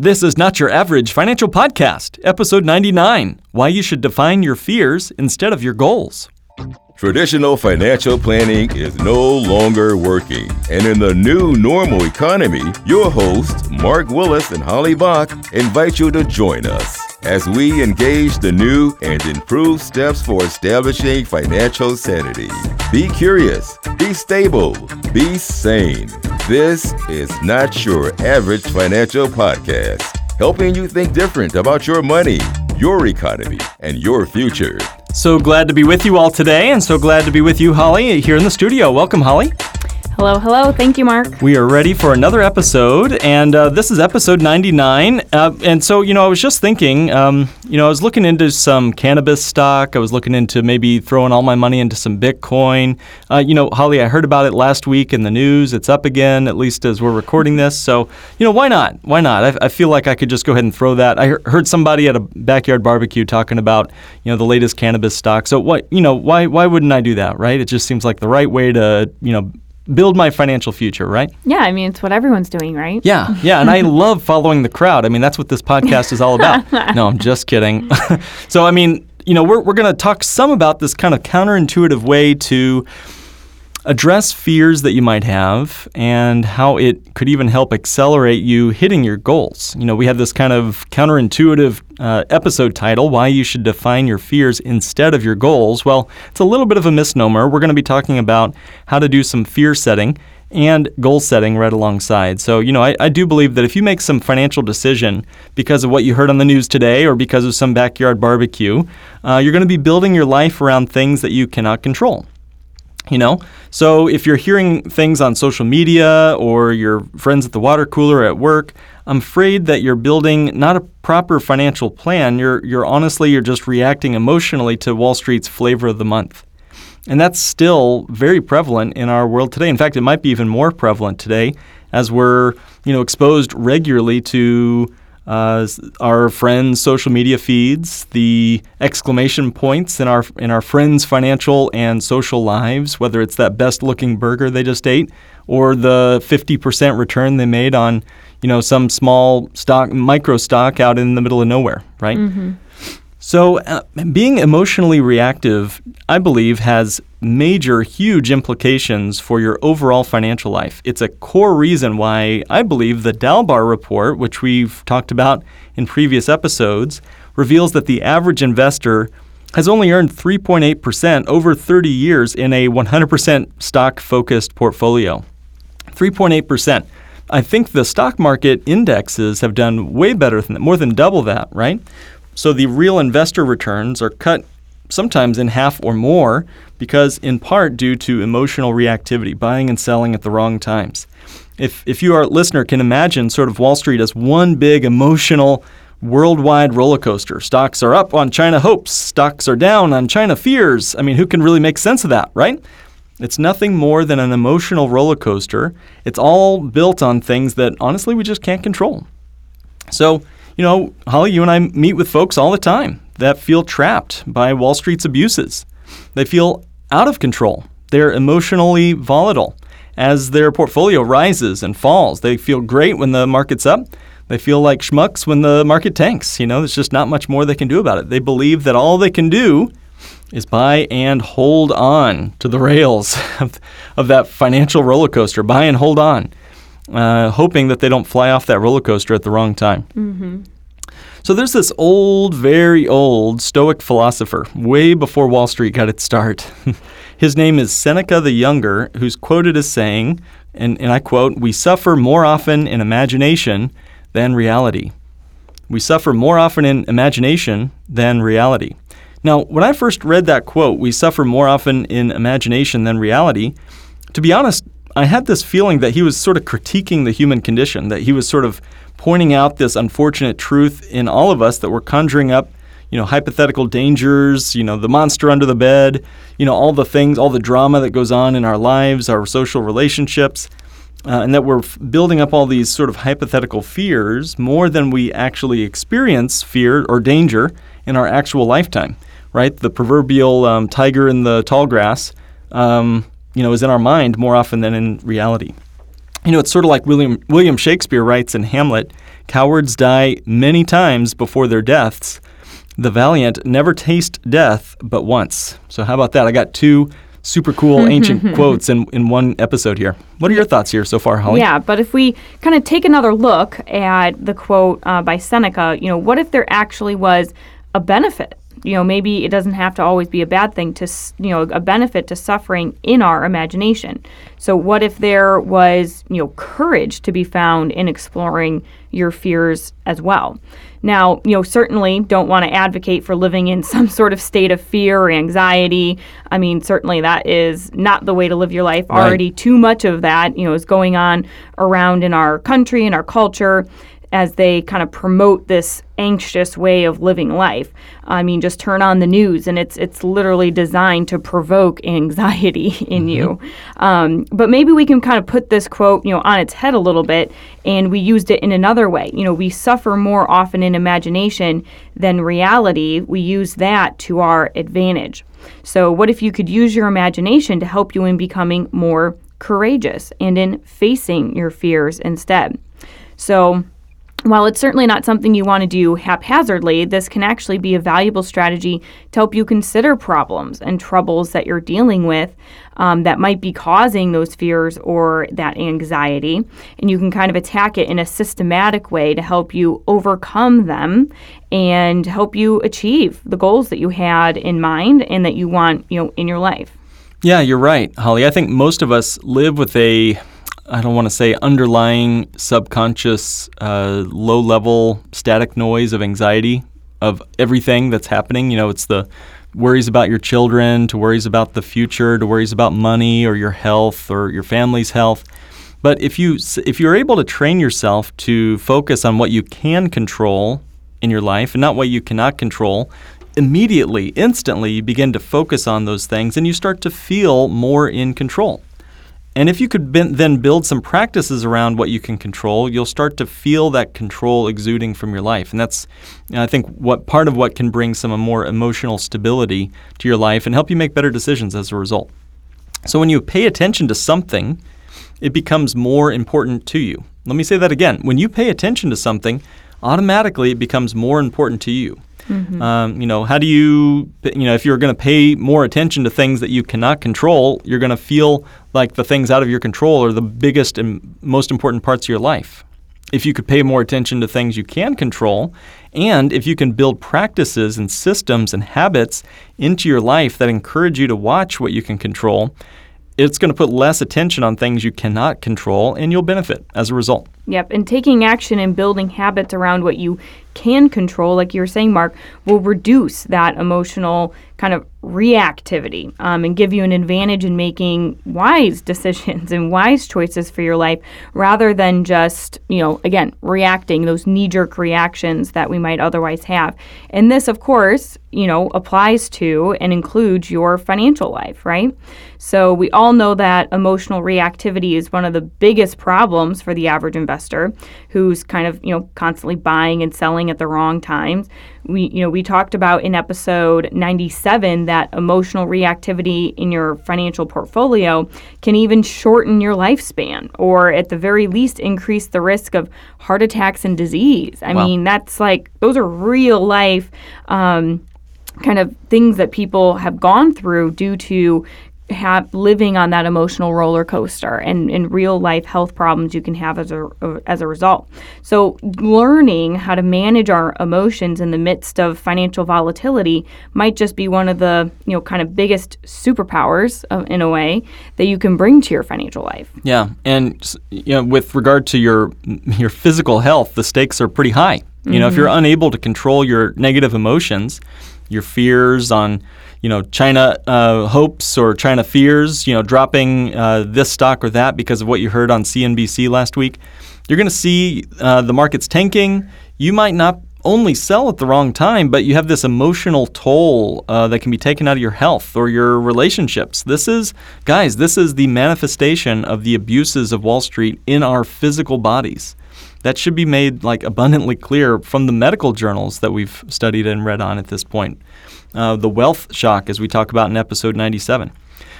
This is Not Your Average Financial Podcast, episode 99 Why You Should Define Your Fears Instead of Your Goals. Traditional financial planning is no longer working. And in the new normal economy, your hosts, Mark Willis and Holly Bach, invite you to join us as we engage the new and improved steps for establishing financial sanity. Be curious, be stable, be sane. This is not your average financial podcast, helping you think different about your money, your economy, and your future. So glad to be with you all today, and so glad to be with you, Holly, here in the studio. Welcome, Holly. Hello, hello. Thank you, Mark. We are ready for another episode, and uh, this is episode 99. Uh, and so, you know, I was just thinking, um, you know, I was looking into some cannabis stock. I was looking into maybe throwing all my money into some Bitcoin. Uh, you know, Holly, I heard about it last week in the news. It's up again, at least as we're recording this. So, you know, why not? Why not? I, I feel like I could just go ahead and throw that. I heard somebody at a backyard barbecue talking about, you know, the latest cannabis stock. So, what, you know, why why wouldn't I do that, right? It just seems like the right way to, you know build my financial future, right? Yeah, I mean, it's what everyone's doing, right? Yeah, yeah. And I love following the crowd. I mean, that's what this podcast is all about. no, I'm just kidding. so, I mean, you know, we're, we're going to talk some about this kind of counterintuitive way to address fears that you might have and how it could even help accelerate you hitting your goals. You know, we have this kind of counterintuitive uh, episode title, Why You Should Define Your Fears Instead of Your Goals. Well, it's a little bit of a misnomer. We're going to be talking about how to do some fear setting and goal setting right alongside. So, you know, I, I do believe that if you make some financial decision because of what you heard on the news today or because of some backyard barbecue, uh, you're going to be building your life around things that you cannot control you know? So if you're hearing things on social media or your friends at the water cooler at work i'm afraid that you're building not a proper financial plan. You're you're honestly you're just reacting emotionally to wall street's flavor of the month. And that's still very prevalent in our world today. In fact it might be even more prevalent today as we're you know exposed regularly to uh, our friends' social media feeds, the exclamation points in our in our friends' financial and social lives, whether it's that best-looking burger they just ate or the 50% return they made on, you know, some small stock, micro stock out in the middle of nowhere, right? Mm-hmm. So, uh, being emotionally reactive, I believe, has major, huge implications for your overall financial life. It's a core reason why I believe the Dalbar report, which we've talked about in previous episodes, reveals that the average investor has only earned 3.8% over 30 years in a 100% stock focused portfolio. 3.8%. I think the stock market indexes have done way better than that, more than double that, right? So the real investor returns are cut sometimes in half or more because in part due to emotional reactivity, buying and selling at the wrong times. If, if you, our listener, can imagine sort of Wall Street as one big emotional worldwide roller coaster. Stocks are up on China hopes, stocks are down on China fears. I mean, who can really make sense of that, right? It's nothing more than an emotional roller coaster. It's all built on things that honestly we just can't control. So, you know, Holly, you and I meet with folks all the time that feel trapped by Wall Street's abuses. They feel out of control. They're emotionally volatile. As their portfolio rises and falls, they feel great when the market's up. They feel like schmucks when the market tanks. You know, there's just not much more they can do about it. They believe that all they can do is buy and hold on to the rails of, of that financial roller coaster. Buy and hold on uh, hoping that they don't fly off that roller coaster at the wrong time. Mm-hmm. So there's this old, very old Stoic philosopher, way before Wall Street got its start. His name is Seneca the Younger, who's quoted as saying, and, and I quote, We suffer more often in imagination than reality. We suffer more often in imagination than reality. Now, when I first read that quote, we suffer more often in imagination than reality, to be honest, I had this feeling that he was sort of critiquing the human condition, that he was sort of pointing out this unfortunate truth in all of us that we're conjuring up, you know, hypothetical dangers, you know, the monster under the bed, you know, all the things, all the drama that goes on in our lives, our social relationships, uh, and that we're f- building up all these sort of hypothetical fears more than we actually experience fear or danger in our actual lifetime, right? The proverbial um, tiger in the tall grass. Um, you know, is in our mind more often than in reality. You know, it's sort of like William, William Shakespeare writes in Hamlet Cowards die many times before their deaths. The valiant never taste death but once. So, how about that? I got two super cool ancient quotes in, in one episode here. What are your thoughts here so far, Holly? Yeah, but if we kind of take another look at the quote uh, by Seneca, you know, what if there actually was a benefit? You know, maybe it doesn't have to always be a bad thing to, you know, a benefit to suffering in our imagination. So, what if there was, you know, courage to be found in exploring your fears as well? Now, you know, certainly don't want to advocate for living in some sort of state of fear or anxiety. I mean, certainly that is not the way to live your life. Right. Already too much of that, you know, is going on around in our country and our culture as they kind of promote this anxious way of living life. I mean, just turn on the news and it's it's literally designed to provoke anxiety in you. Um, but maybe we can kind of put this quote, you know, on its head a little bit, and we used it in another way. You know, we suffer more often in imagination than reality. We use that to our advantage. So, what if you could use your imagination to help you in becoming more courageous and in facing your fears instead? So, while it's certainly not something you want to do haphazardly, this can actually be a valuable strategy to help you consider problems and troubles that you're dealing with um, that might be causing those fears or that anxiety. And you can kind of attack it in a systematic way to help you overcome them and help you achieve the goals that you had in mind and that you want, you know, in your life. Yeah, you're right, Holly. I think most of us live with a, I don't want to say underlying subconscious, uh, low level static noise of anxiety of everything that's happening. You know, it's the worries about your children, to worries about the future, to worries about money or your health or your family's health. But if you if you're able to train yourself to focus on what you can control in your life and not what you cannot control, immediately, instantly, you begin to focus on those things and you start to feel more in control. And if you could then build some practices around what you can control, you'll start to feel that control exuding from your life. And that's, I think, what part of what can bring some more emotional stability to your life and help you make better decisions as a result. So when you pay attention to something, it becomes more important to you. Let me say that again. When you pay attention to something, automatically it becomes more important to you. Um, you know, how do you, you know, if you're going to pay more attention to things that you cannot control, you're going to feel like the things out of your control are the biggest and most important parts of your life. If you could pay more attention to things you can control, and if you can build practices and systems and habits into your life that encourage you to watch what you can control, it's going to put less attention on things you cannot control, and you'll benefit as a result. Yep, and taking action and building habits around what you can control, like you were saying, Mark, will reduce that emotional kind of reactivity um, and give you an advantage in making wise decisions and wise choices for your life rather than just, you know, again, reacting those knee jerk reactions that we might otherwise have. And this, of course, you know, applies to and includes your financial life, right? So we all know that emotional reactivity is one of the biggest problems for the average investor who's kind of, you know, constantly buying and selling at the wrong times. We, you know, we talked about in episode 97 that emotional reactivity in your financial portfolio can even shorten your lifespan or at the very least increase the risk of heart attacks and disease. I Wow. mean, that's like those are real life um, kind of things that people have gone through due to have living on that emotional roller coaster and, and real life health problems you can have as a as a result. So learning how to manage our emotions in the midst of financial volatility might just be one of the you know kind of biggest superpowers uh, in a way that you can bring to your financial life. Yeah, and you know, with regard to your your physical health, the stakes are pretty high. You know, if you're unable to control your negative emotions, your fears on, you know, China uh, hopes or China fears, you know, dropping uh, this stock or that because of what you heard on CNBC last week, you're going to see uh, the markets tanking. You might not only sell at the wrong time, but you have this emotional toll uh, that can be taken out of your health or your relationships. This is, guys, this is the manifestation of the abuses of Wall Street in our physical bodies. That should be made like abundantly clear from the medical journals that we've studied and read on at this point. Uh, the wealth shock, as we talk about in episode 97.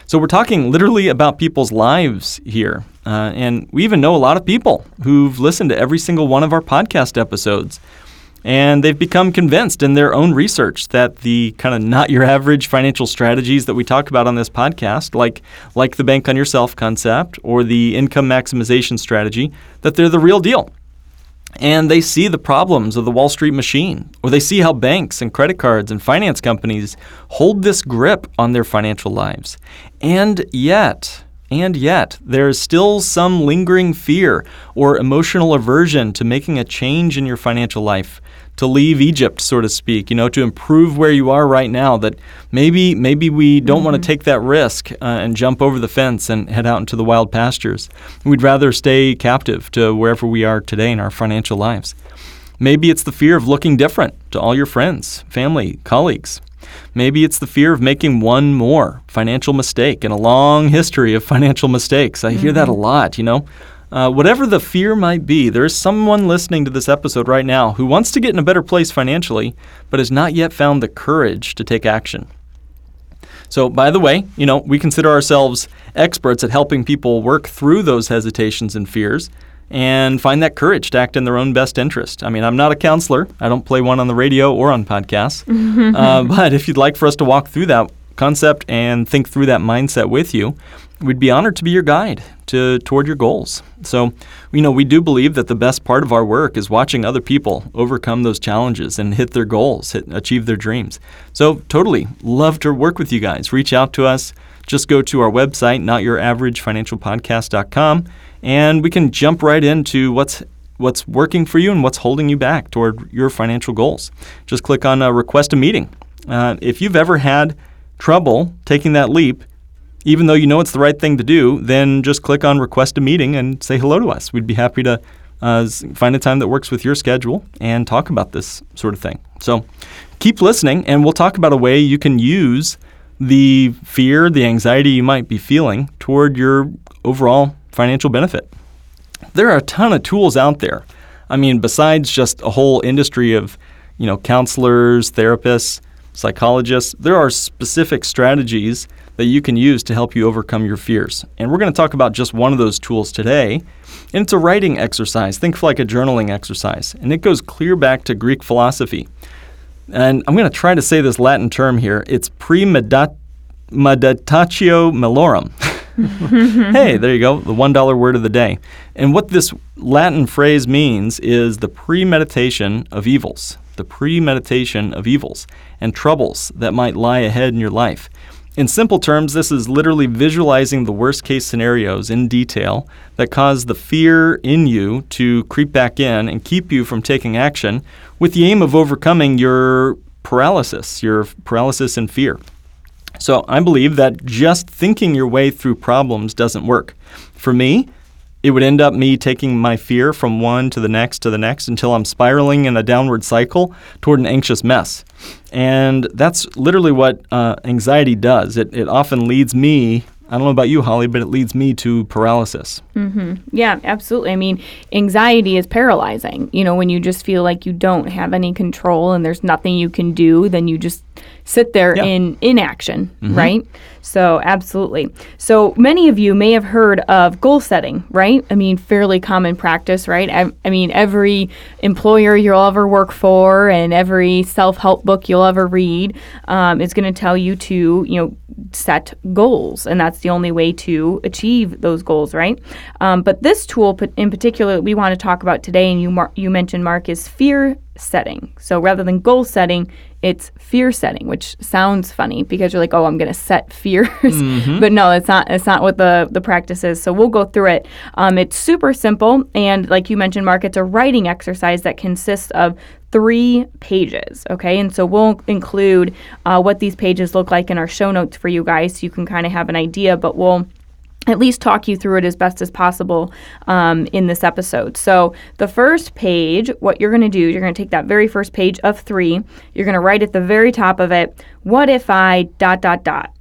So we're talking literally about people's lives here. Uh, and we even know a lot of people who've listened to every single one of our podcast episodes. And they've become convinced in their own research that the kind of not your average financial strategies that we talk about on this podcast, like like the bank on yourself concept or the income maximization strategy, that they're the real deal. And they see the problems of the Wall Street machine, or they see how banks and credit cards and finance companies hold this grip on their financial lives. And yet, and yet, there is still some lingering fear or emotional aversion to making a change in your financial life, to leave Egypt, so to speak, you know, to improve where you are right now. That maybe maybe we don't mm-hmm. want to take that risk uh, and jump over the fence and head out into the wild pastures. We'd rather stay captive to wherever we are today in our financial lives. Maybe it's the fear of looking different to all your friends, family, colleagues. Maybe it's the fear of making one more financial mistake in a long history of financial mistakes. I mm-hmm. hear that a mm-hmm. lot, you know. Uh, whatever the fear might be, there is someone listening to this episode right now who wants to get in a better place financially, but has not yet found the courage to take action. So, by the way, you know, we consider ourselves experts at helping people work through those hesitations and fears and find that courage to act in their own best interest. I mean, I'm not a counselor. I don't play one on the radio or on podcasts. uh, but if you'd like for us to walk through that concept and think through that mindset with you, we'd be honored to be your guide to toward your goals. So, you know, we do believe that the best part of our work is watching other people overcome those challenges and hit their goals, hit, achieve their dreams. So, totally love to work with you guys. Reach out to us. Just go to our website, notyouraverageFinancialPodcast.com and we can jump right into what's what's working for you and what's holding you back toward your financial goals. Just click on uh, request a meeting. Uh, if you've ever had trouble taking that leap, even though you know it's the right thing to do, then just click on request a meeting and say hello to us. We'd be happy to uh, find a time that works with your schedule and talk about this sort of thing. So keep listening, and we'll talk about a way you can use the fear, the anxiety you might be feeling toward your overall financial benefit. There are a ton of tools out there. I mean, besides just a whole industry of, you know, counselors, therapists, psychologists, there are specific strategies that you can use to help you overcome your fears. And we're going to talk about just one of those tools today. And it's a writing exercise. Think of like a journaling exercise. And it goes clear back to Greek philosophy. And I'm going to try to say this Latin term here. It's premeditatio malorum. hey, there you go, the $1 word of the day. And what this Latin phrase means is the premeditation of evils, the premeditation of evils and troubles that might lie ahead in your life. In simple terms, this is literally visualizing the worst case scenarios in detail that cause the fear in you to creep back in and keep you from taking action with the aim of overcoming your paralysis, your paralysis and fear. So I believe that just thinking your way through problems doesn't work. For me, it would end up me taking my fear from one to the next to the next until I'm spiraling in a downward cycle toward an anxious mess. And that's literally what uh, anxiety does. It, it often leads me I don't know about you, Holly, but it leads me to paralysis. Mm-hmm. Yeah, absolutely. I mean, anxiety is paralyzing. You know, when you just feel like you don't have any control and there's nothing you can do, then you just sit there yeah. in inaction, mm-hmm. right? So, absolutely. So, many of you may have heard of goal setting, right? I mean, fairly common practice, right? I, I mean, every employer you'll ever work for and every self help book you'll ever read um, is going to tell you to, you know, set goals. And that's the only way to achieve those goals, right? Um, but this tool in particular that we want to talk about today, and you, mar- you mentioned, Mark, is fear setting. So rather than goal setting, it's fear setting, which sounds funny because you're like, oh, I'm going to set fears, mm-hmm. but no, it's not. It's not what the the practice is. So we'll go through it. Um, it's super simple, and like you mentioned, Mark, it's a writing exercise that consists of three pages. Okay, and so we'll include uh, what these pages look like in our show notes for you guys, so you can kind of have an idea. But we'll at least talk you through it as best as possible um, in this episode. So, the first page, what you're going to do, you're going to take that very first page of three, you're going to write at the very top of it, what if I dot, dot, dot?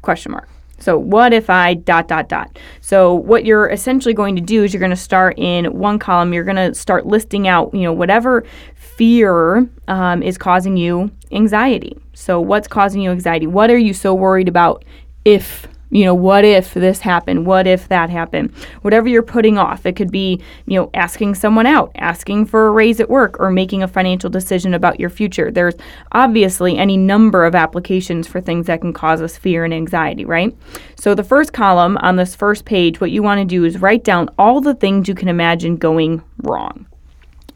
Question mark. So, what if I dot, dot, dot? So, what you're essentially going to do is you're going to start in one column, you're going to start listing out, you know, whatever fear um, is causing you anxiety. So, what's causing you anxiety? What are you so worried about if You know, what if this happened? What if that happened? Whatever you're putting off, it could be, you know, asking someone out, asking for a raise at work, or making a financial decision about your future. There's obviously any number of applications for things that can cause us fear and anxiety, right? So, the first column on this first page, what you want to do is write down all the things you can imagine going wrong.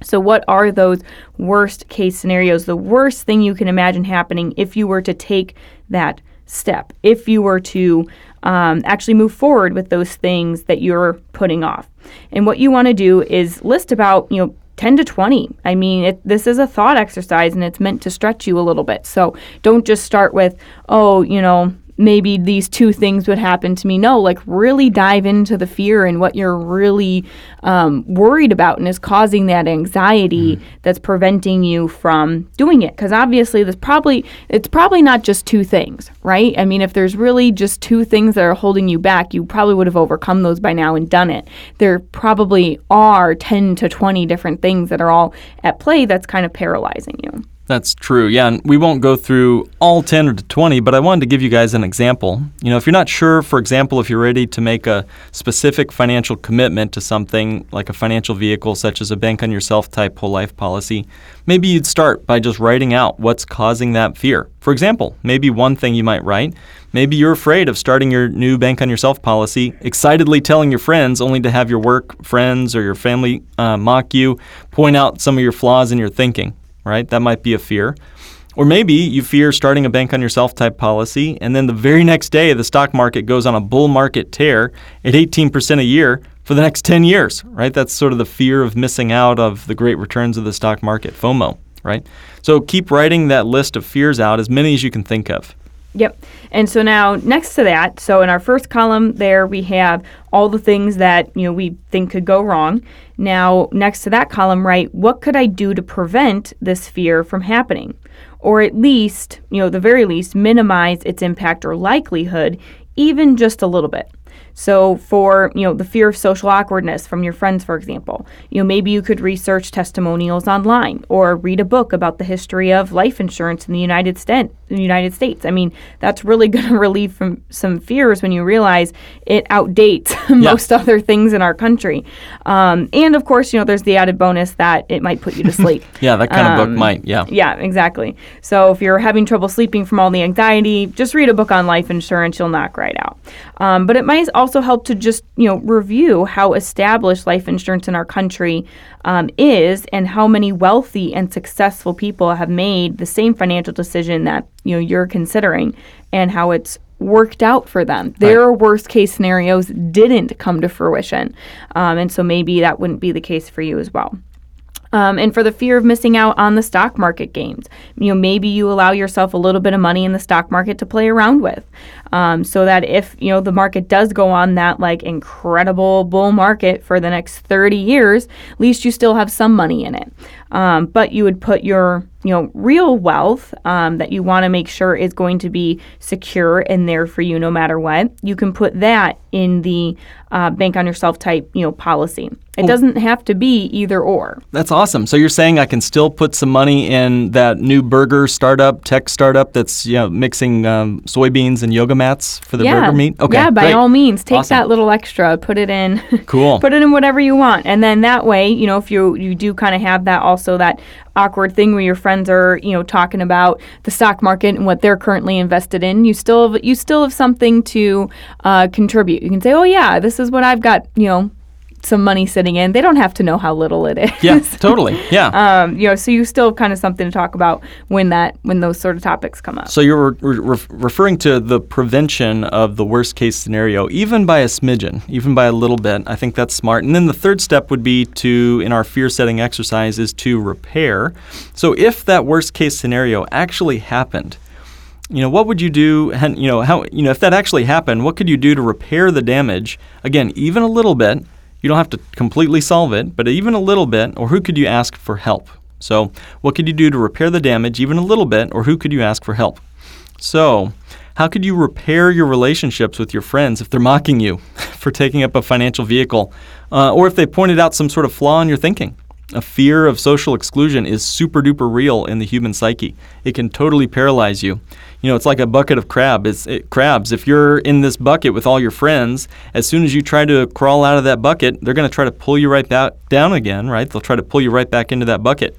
So, what are those worst case scenarios? The worst thing you can imagine happening if you were to take that step, if you were to um, actually move forward with those things that you're putting off. And what you want to do is list about, you know, 10 to 20. I mean, it, this is a thought exercise and it's meant to stretch you a little bit. So don't just start with, oh, you know, maybe these two things would happen to me. No, like really dive into the fear and what you're really um, worried about and is causing that anxiety mm. that's preventing you from doing it. Because obviously, this probably it's probably not just two things, right? I mean, if there's really just two things that are holding you back, you probably would have overcome those by now and done it. There probably are 10 to 20 different things that are all at play that's kind of paralyzing you. That's true. Yeah, and we won't go through all 10 or 20, but I wanted to give you guys an example. You know, if you're not sure, for example, if you're ready to make a specific financial commitment to something like a financial vehicle such as a bank on yourself type whole life policy, maybe you'd start by just writing out what's causing that fear. For example, maybe one thing you might write, maybe you're afraid of starting your new bank on yourself policy, excitedly telling your friends only to have your work friends or your family uh, mock you, point out some of your flaws in your thinking right? That might be a fear. Or maybe you fear starting a bank on yourself type policy, and then the very next day the stock market goes on a bull market tear at 18% a year for the next 10 years, right? That's sort of the fear of missing out of the great returns of the stock market, FOMO, right? So keep writing that list of fears out, as many as you can think of. Yep. And so now next to that, so in our first column there we have all the things that, you know, we think could go wrong. Now next to that column, right, what could I do to prevent this fear from happening? Or at least, you know, the very least minimize its impact or likelihood even just a little bit. So for, you know, the fear of social awkwardness from your friends, for example, you know, maybe you could research testimonials online or read a book about the history of life insurance in the United States. The United States. I mean, that's really going to relieve from some fears when you realize it outdates most yeah. other things in our country. Um, and of course, you know, there's the added bonus that it might put you to sleep. yeah, that kind um, of book might. Yeah. Yeah, exactly. So if you're having trouble sleeping from all the anxiety, just read a book on life insurance. You'll knock right out. Um, but it might also help to just you know review how established life insurance in our country um, is and how many wealthy and successful people have made the same financial decision that you know you're considering and how it's worked out for them. Their right. worst case scenarios didn't come to fruition, um, and so maybe that wouldn't be the case for you as well. Um, and for the fear of missing out on the stock market gains. You know, maybe you allow yourself a little bit of money in the stock market to play around with, um, so that if you know the market does go on that like incredible bull market for the next 30 years, at least you still have some money in it. Um, but you would put your you know real wealth um, that you want to make sure is going to be secure and there for you no matter what. You can put that in the uh, bank on yourself type you know policy. It oh. doesn't have to be either or. That's awesome. So you're saying I can still put some money in that new burger startup, tech startup that's you know mixing um, soybeans and yoga mats for the yeah. burger meat? Okay. Yeah, by great. all means, take awesome. that little extra, put it in. Cool. put it in whatever you want, and then that way, you know, if you you do kind of have that also that awkward thing where your friends are, you know, talking about the stock market and what they're currently invested in, you still have, you still have something to uh, contribute. You can say, oh yeah, this is what I've got, you know, some money sitting in. They don't have to know how little it is. Yeah, totally. Yeah. um, you know, so you still have kind of something to talk about when that when those sort of topics come up. So you're re- re- referring to the prevention of the worst case scenario, even by a smidgen, even by a little bit. I think that's smart. And then the third step would be to, in our fear setting exercise, is to repair. So if that worst case scenario actually happened, you know, what would you do? And you know, how you know if that actually happened, what could you do to repair the damage? Again, even a little bit you don't have to completely solve it, but even a little bit, or who could you ask for help? So, what could you do to repair the damage, even a little bit, or who could you ask for help? So, how could you repair your relationships with your friends if they're mocking you for taking up a financial vehicle, uh, or if they pointed out some sort of flaw in your thinking? A fear of social exclusion is super duper real in the human psyche. It can totally paralyze you. You know, it's like a bucket of crab. It's, it, crabs. If you're in this bucket with all your friends, as soon as you try to crawl out of that bucket, they're going to try to pull you right back down again, right? They'll try to pull you right back into that bucket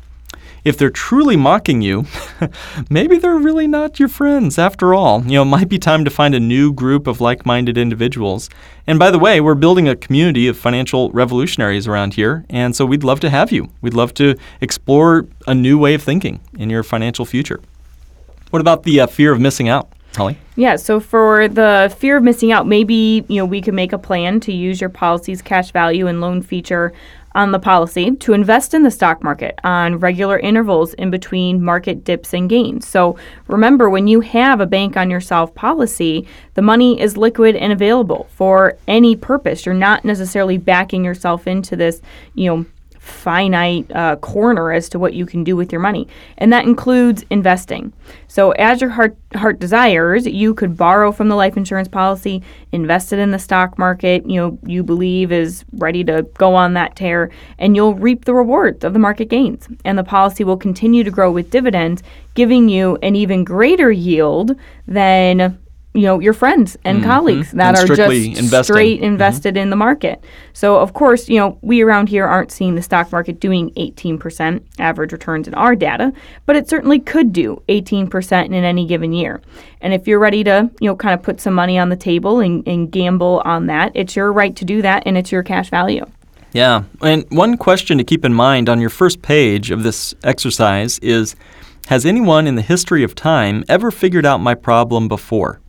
if they're truly mocking you, maybe they're really not your friends after all. You know, it might be time to find a new group of like minded individuals. And by the way, we're building a community of financial revolutionaries around here, and so we'd love to have you. We'd love to explore a new way of thinking in your financial future. What about the uh, fear of missing out? Holly? Yeah, so for the fear of missing out, maybe you know we could make a plan to use your policy's cash value and loan feature on the policy to invest in the stock market on regular intervals in between market dips and gains. So remember, when you have a bank on yourself policy, the money is liquid and available for any purpose. You're not necessarily backing yourself into this, you know, finite uh, corner as to what you can do with your money, and that includes investing. So, as your heart heart desires, you could borrow from the life insurance policy, invest it in the stock market. You know, you believe is ready to go on that tear, and you'll reap the rewards of the market gains. And the policy will continue to grow with dividends, giving you an even greater yield than you know your friends and mm-hmm. colleagues that and are just investing. straight mm-hmm. invested mm-hmm. in the market. So of course, you know, we around here aren't seeing the stock market doing 18% average returns in our data, but it certainly could do 18% in any given year. And if you're ready to, you know, kind of put some money on the table and, and gamble on that, it's your right to do that and it's your cash value. Yeah. And one question to keep in mind on your first page of this exercise is Has anyone in the history of time ever figured out my problem before?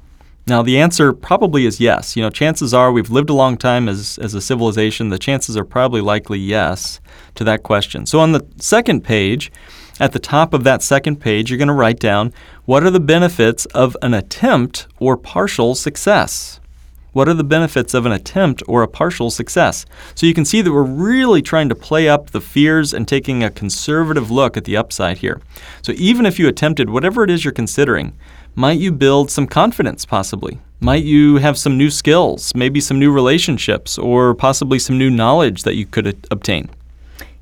Now, the answer probably is yes. You know, chances are we've lived a long time as, as a civilization. The chances are probably likely yes to that question. So, on the second page, at the top of that second page, you're going to write down what are the benefits of an attempt or partial success? What are the benefits of an attempt or a partial success? So you can see that we're really trying to play up the fears and taking a conservative look at the upside here. So even if you attempted whatever it is you're considering, might you build some confidence possibly? Might you have some new skills, maybe some new relationships, or possibly some new knowledge that you could a- obtain?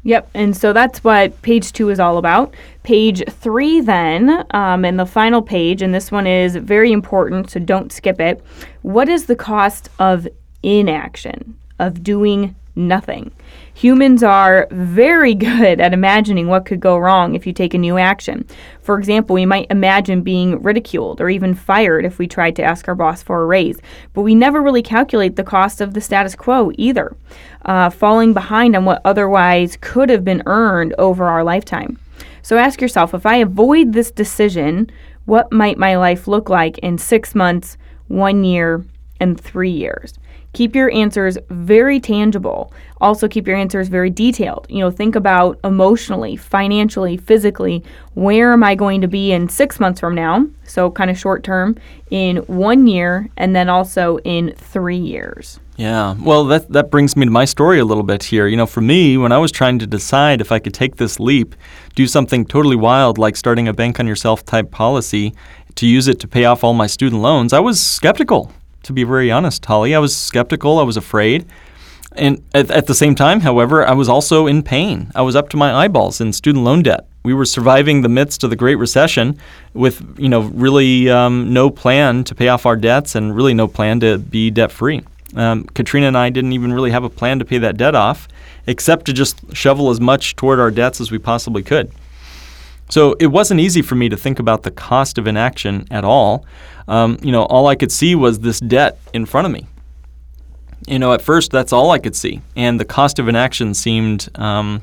Yep, and so that's what page two is all about. Page three, then, um, and the final page, and this one is very important, so don't skip it. What is the cost of inaction, of doing nothing? Humans are very good at imagining what could go wrong if you take a new action. For example, we might imagine being ridiculed or even fired if we tried to ask our boss for a raise, but we never really calculate the cost of the status quo either, uh, falling behind on what otherwise could have been earned over our lifetime. So ask yourself if I avoid this decision, what might my life look like in six months, one year, and three years? Keep your answers very tangible. Also, keep your answers very detailed. You know, think about emotionally, financially, physically, where am I going to be in six months from now? So, kind of short term, in one year, and then also in three years. Yeah, well, that, that brings me to my story a little bit here. You know, for me, when I was trying to decide if I could take this leap, do something totally wild like starting a bank on yourself type policy to use it to pay off all my student loans, I was skeptical to be very honest, Holly. I was skeptical, I was afraid. And at, at, the same time, however, I was also in pain. I was up to my eyeballs in student loan debt. We were surviving the midst of the Great Recession with, you know, really um, no plan to pay off our debts and really no plan to be debt free. Um, Katrina and I didn't even really have a plan to pay that debt off, except to just shovel as much toward our debts as we possibly could. So it wasn't easy for me to think about the cost of inaction at all. Um, you know, all I could see was this debt in front of me. You know, at first that's all I could see, and the cost of inaction seemed um,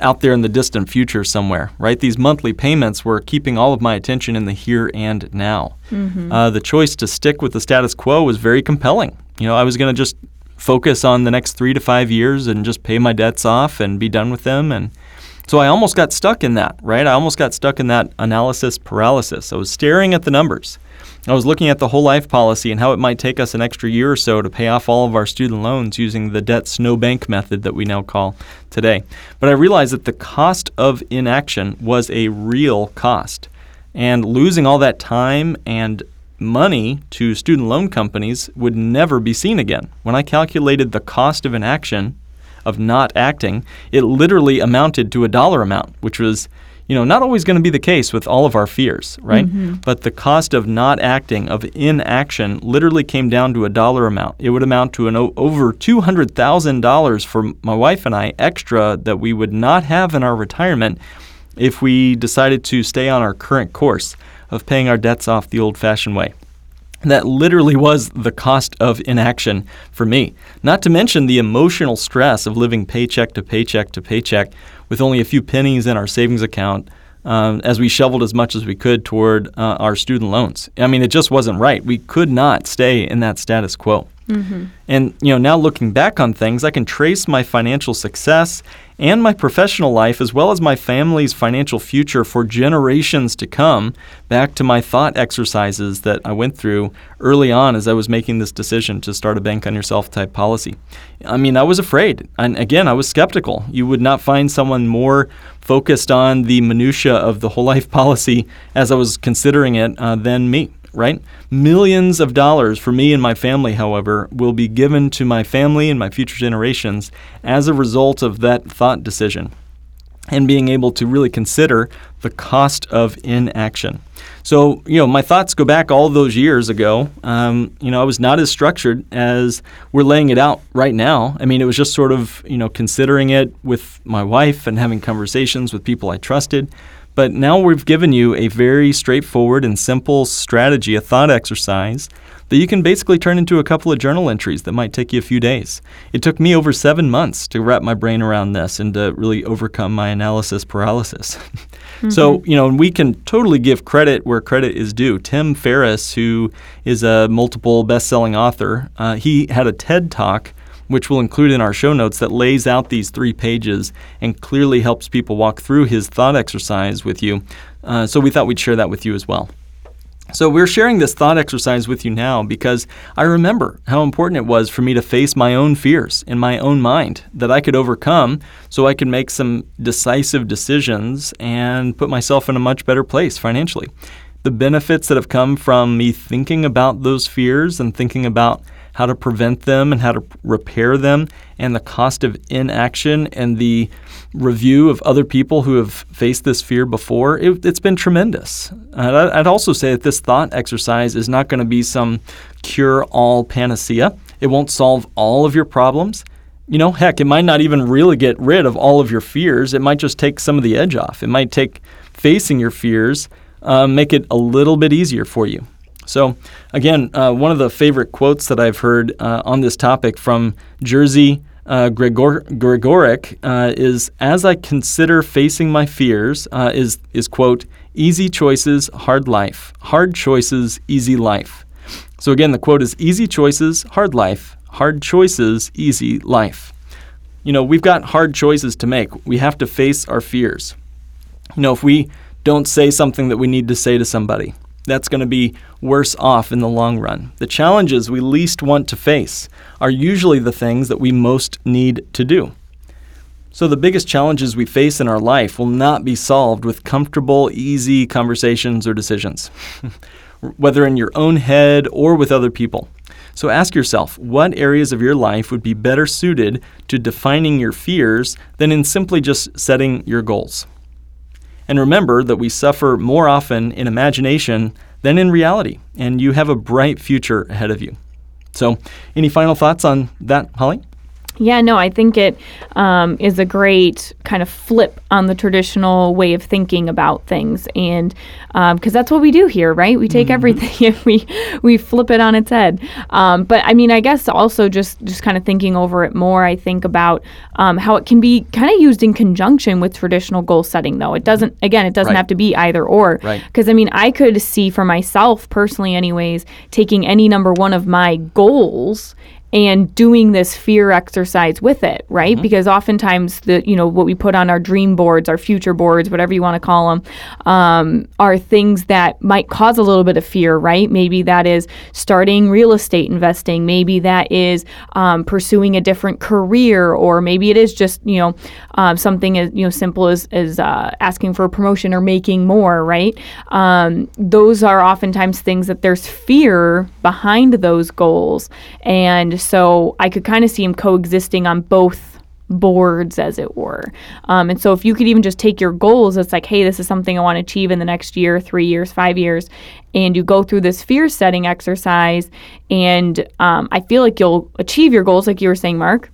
out there in the distant future somewhere. Right? These monthly payments were keeping all of my attention in the here and now. Mm-hmm. Uh, the choice to stick with the status quo was very compelling. You know, I was going to just focus on the next three to five years and just pay my debts off and be done with them and so I almost got stuck in that, right? I almost got stuck in that analysis paralysis. I was staring at the numbers. I was looking at the whole life policy and how it might take us an extra year or so to pay off all of our student loans using the debt snowbank method that we now call today. But I realized that the cost of inaction was a real cost. And losing all that time and money to student loan companies would never be seen again. When I calculated the cost of inaction, of not acting, it literally amounted to a dollar amount, which was you know, not always going to be the case with all of our fears, right? Mm-hmm. But the cost of not acting, of inaction, literally came down to a dollar amount. It would amount to an o- over $200,000 for my wife and I extra that we would not have in our retirement if we decided to stay on our current course of paying our debts off the old fashioned way. That literally was the cost of inaction for me. Not to mention the emotional stress of living paycheck to paycheck to paycheck with only a few pennies in our savings account um, as we shoveled as much as we could toward uh, our student loans. I mean, it just wasn't right. We could not stay in that status quo. Mm-hmm. And you know, now looking back on things, I can trace my financial success and my professional life as well as my family's financial future for generations to come back to my thought exercises that I went through early on as I was making this decision to start a bank on yourself type policy. I mean, I was afraid. And again, I was skeptical. You would not find someone more focused on the minutia of the whole life policy as I was considering it uh, than me right? Millions of dollars for me and my family, however, will be given to my family and my future generations as a result of that thought decision and being able to really consider the cost of inaction. So, you know, my thoughts go back all those years ago. Um, you know, I was not as structured as we're laying it out right now. I mean, it was just sort of, you know, considering it with my wife and having conversations with people I trusted. But now we've given you a very straightforward and simple strategy, a thought exercise that you can basically turn into a couple of journal entries that might take you a few days. It took me over seven months to wrap my brain around this and to really overcome my analysis paralysis. mm-hmm. So, you know, we can totally give credit where credit is due. Tim Ferriss, who is a multiple best selling author, uh, he had a TED talk which we'll include in our show notes, that lays out these three pages and clearly helps people walk through his thought exercise with you. Uh, so we thought we'd share that with you as well. So we're sharing this thought exercise with you now because I remember how important it was for me to face my own fears in my own mind that I could overcome so I could make some decisive decisions and put myself in a much better place financially. The benefits that have come from me thinking about those fears and thinking about how to prevent them and how to repair them, and the cost of inaction and the review of other people who have faced this fear before, it, has been tremendous. I'd also say that this thought exercise is not going to be some cure all panacea. It won't solve all of your problems. You know, heck, it might not even really get rid of all of your fears. It might just take some of the edge off. It might take facing your fears, uh, make it a little bit easier for you. So, again, uh, one of the favorite quotes that I've heard uh, on this topic from Jerzy uh, Gregor- Gregorek uh, is, "As I consider facing my fears, uh, is is quote easy choices, hard life, hard choices, easy life." So again, the quote is easy choices, hard life, hard choices, easy life. You know, we've got hard choices to make. We have to face our fears. You know, if we don't say something that we need to say to somebody, that's going to be worse off in the long run. The challenges we least want to face are usually the things that we most need to do. So, the biggest challenges we face in our life will not be solved with comfortable, easy conversations or decisions, whether in your own head or with other people. So, ask yourself what areas of your life would be better suited to defining your fears than in simply just setting your goals. And remember that we suffer more often in imagination than in reality, and you have a bright future ahead of you. So, any final thoughts on that, Holly? Yeah, no, I think it um, is a great kind of flip on the traditional way of thinking about things, and because um, that's what we do here, right? We take mm-hmm. everything and we we flip it on its head. Um, but I mean, I guess also just just kind of thinking over it more, I think about um, how it can be kind of used in conjunction with traditional goal setting. Though it doesn't, again, it doesn't right. have to be either or. Because right. I mean, I could see for myself personally, anyways, taking any number one of my goals and doing this fear exercise with it, right? Mm-hmm. Because oftentimes the you know what we put on our dream boards, our future boards, whatever you want to call them, um, are things that might cause a little bit of fear, right? Maybe that is starting real estate investing, maybe that is um, pursuing a different career, or maybe it is just you know um, something as you know simple as as uh, asking for a promotion or making more, right? Um, those are oftentimes things that there's fear behind those goals, and so I could kind of see him coexisting on both boards, as it were. Um, and so, if you could even just take your goals, it's like, hey, this is something I want to achieve in the next year, three years, five years, and you go through this fear setting exercise, and um, I feel like you'll achieve your goals, like you were saying, Mark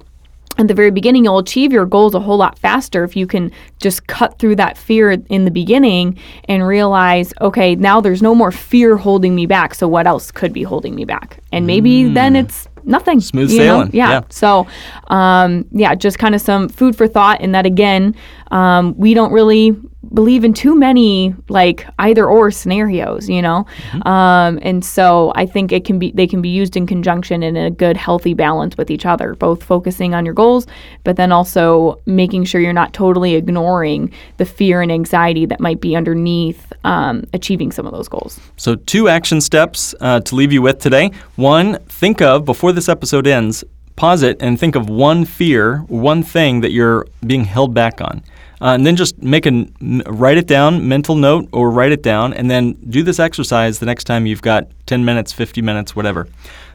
at the very beginning, you'll achieve your goals a whole lot faster if you can just cut through that fear in the beginning and realize, okay, now there's no more fear holding me back. So what else could be holding me back? And maybe mm. then it's nothing. Smooth sailing. Yeah. yeah. So, um, yeah, just kind of some food for thought. And that again, um, we don't really believe in too many like either or scenarios, you know. Mm-hmm. Um, and so I think it can be they can be used in conjunction in a good healthy balance with each other, both focusing on your goals, but then also making sure you're not totally ignoring the fear and anxiety that might be underneath um, achieving some of those goals. So two action steps uh, to leave you with today. One, think of before this episode ends. Pause it and think of one fear, one thing that you're being held back on. Uh, and then just make a write it down, mental note, or write it down, and then do this exercise the next time you've got 10 minutes, 50 minutes, whatever.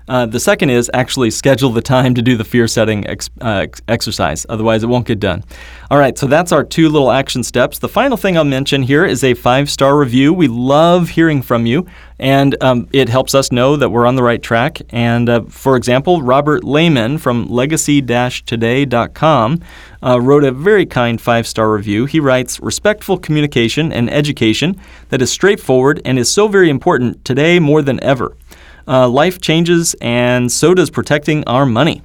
Uh, the second is actually schedule the time to do the fear setting ex- uh, ex- exercise. Otherwise, it won't get done. All right, so that's our two little action steps. The final thing I'll mention here is a five star review. We love hearing from you, and um, it helps us know that we're on the right track. And uh, for example, Robert Lehman from legacy today.com uh, wrote a very kind five star review. He writes Respectful communication and education that is straightforward and is so very important today more than ever. Uh, life changes, and so does protecting our money.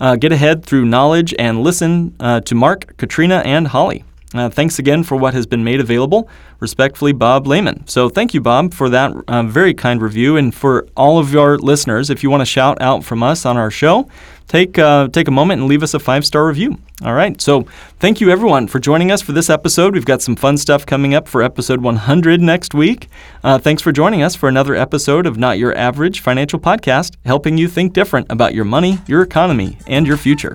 Uh, get ahead through knowledge and listen uh, to Mark, Katrina, and Holly. Uh, thanks again for what has been made available. Respectfully, Bob Lehman. So, thank you, Bob, for that uh, very kind review. And for all of your listeners, if you want to shout out from us on our show, take, uh, take a moment and leave us a five star review. All right. So, thank you, everyone, for joining us for this episode. We've got some fun stuff coming up for episode 100 next week. Uh, thanks for joining us for another episode of Not Your Average Financial Podcast, helping you think different about your money, your economy, and your future.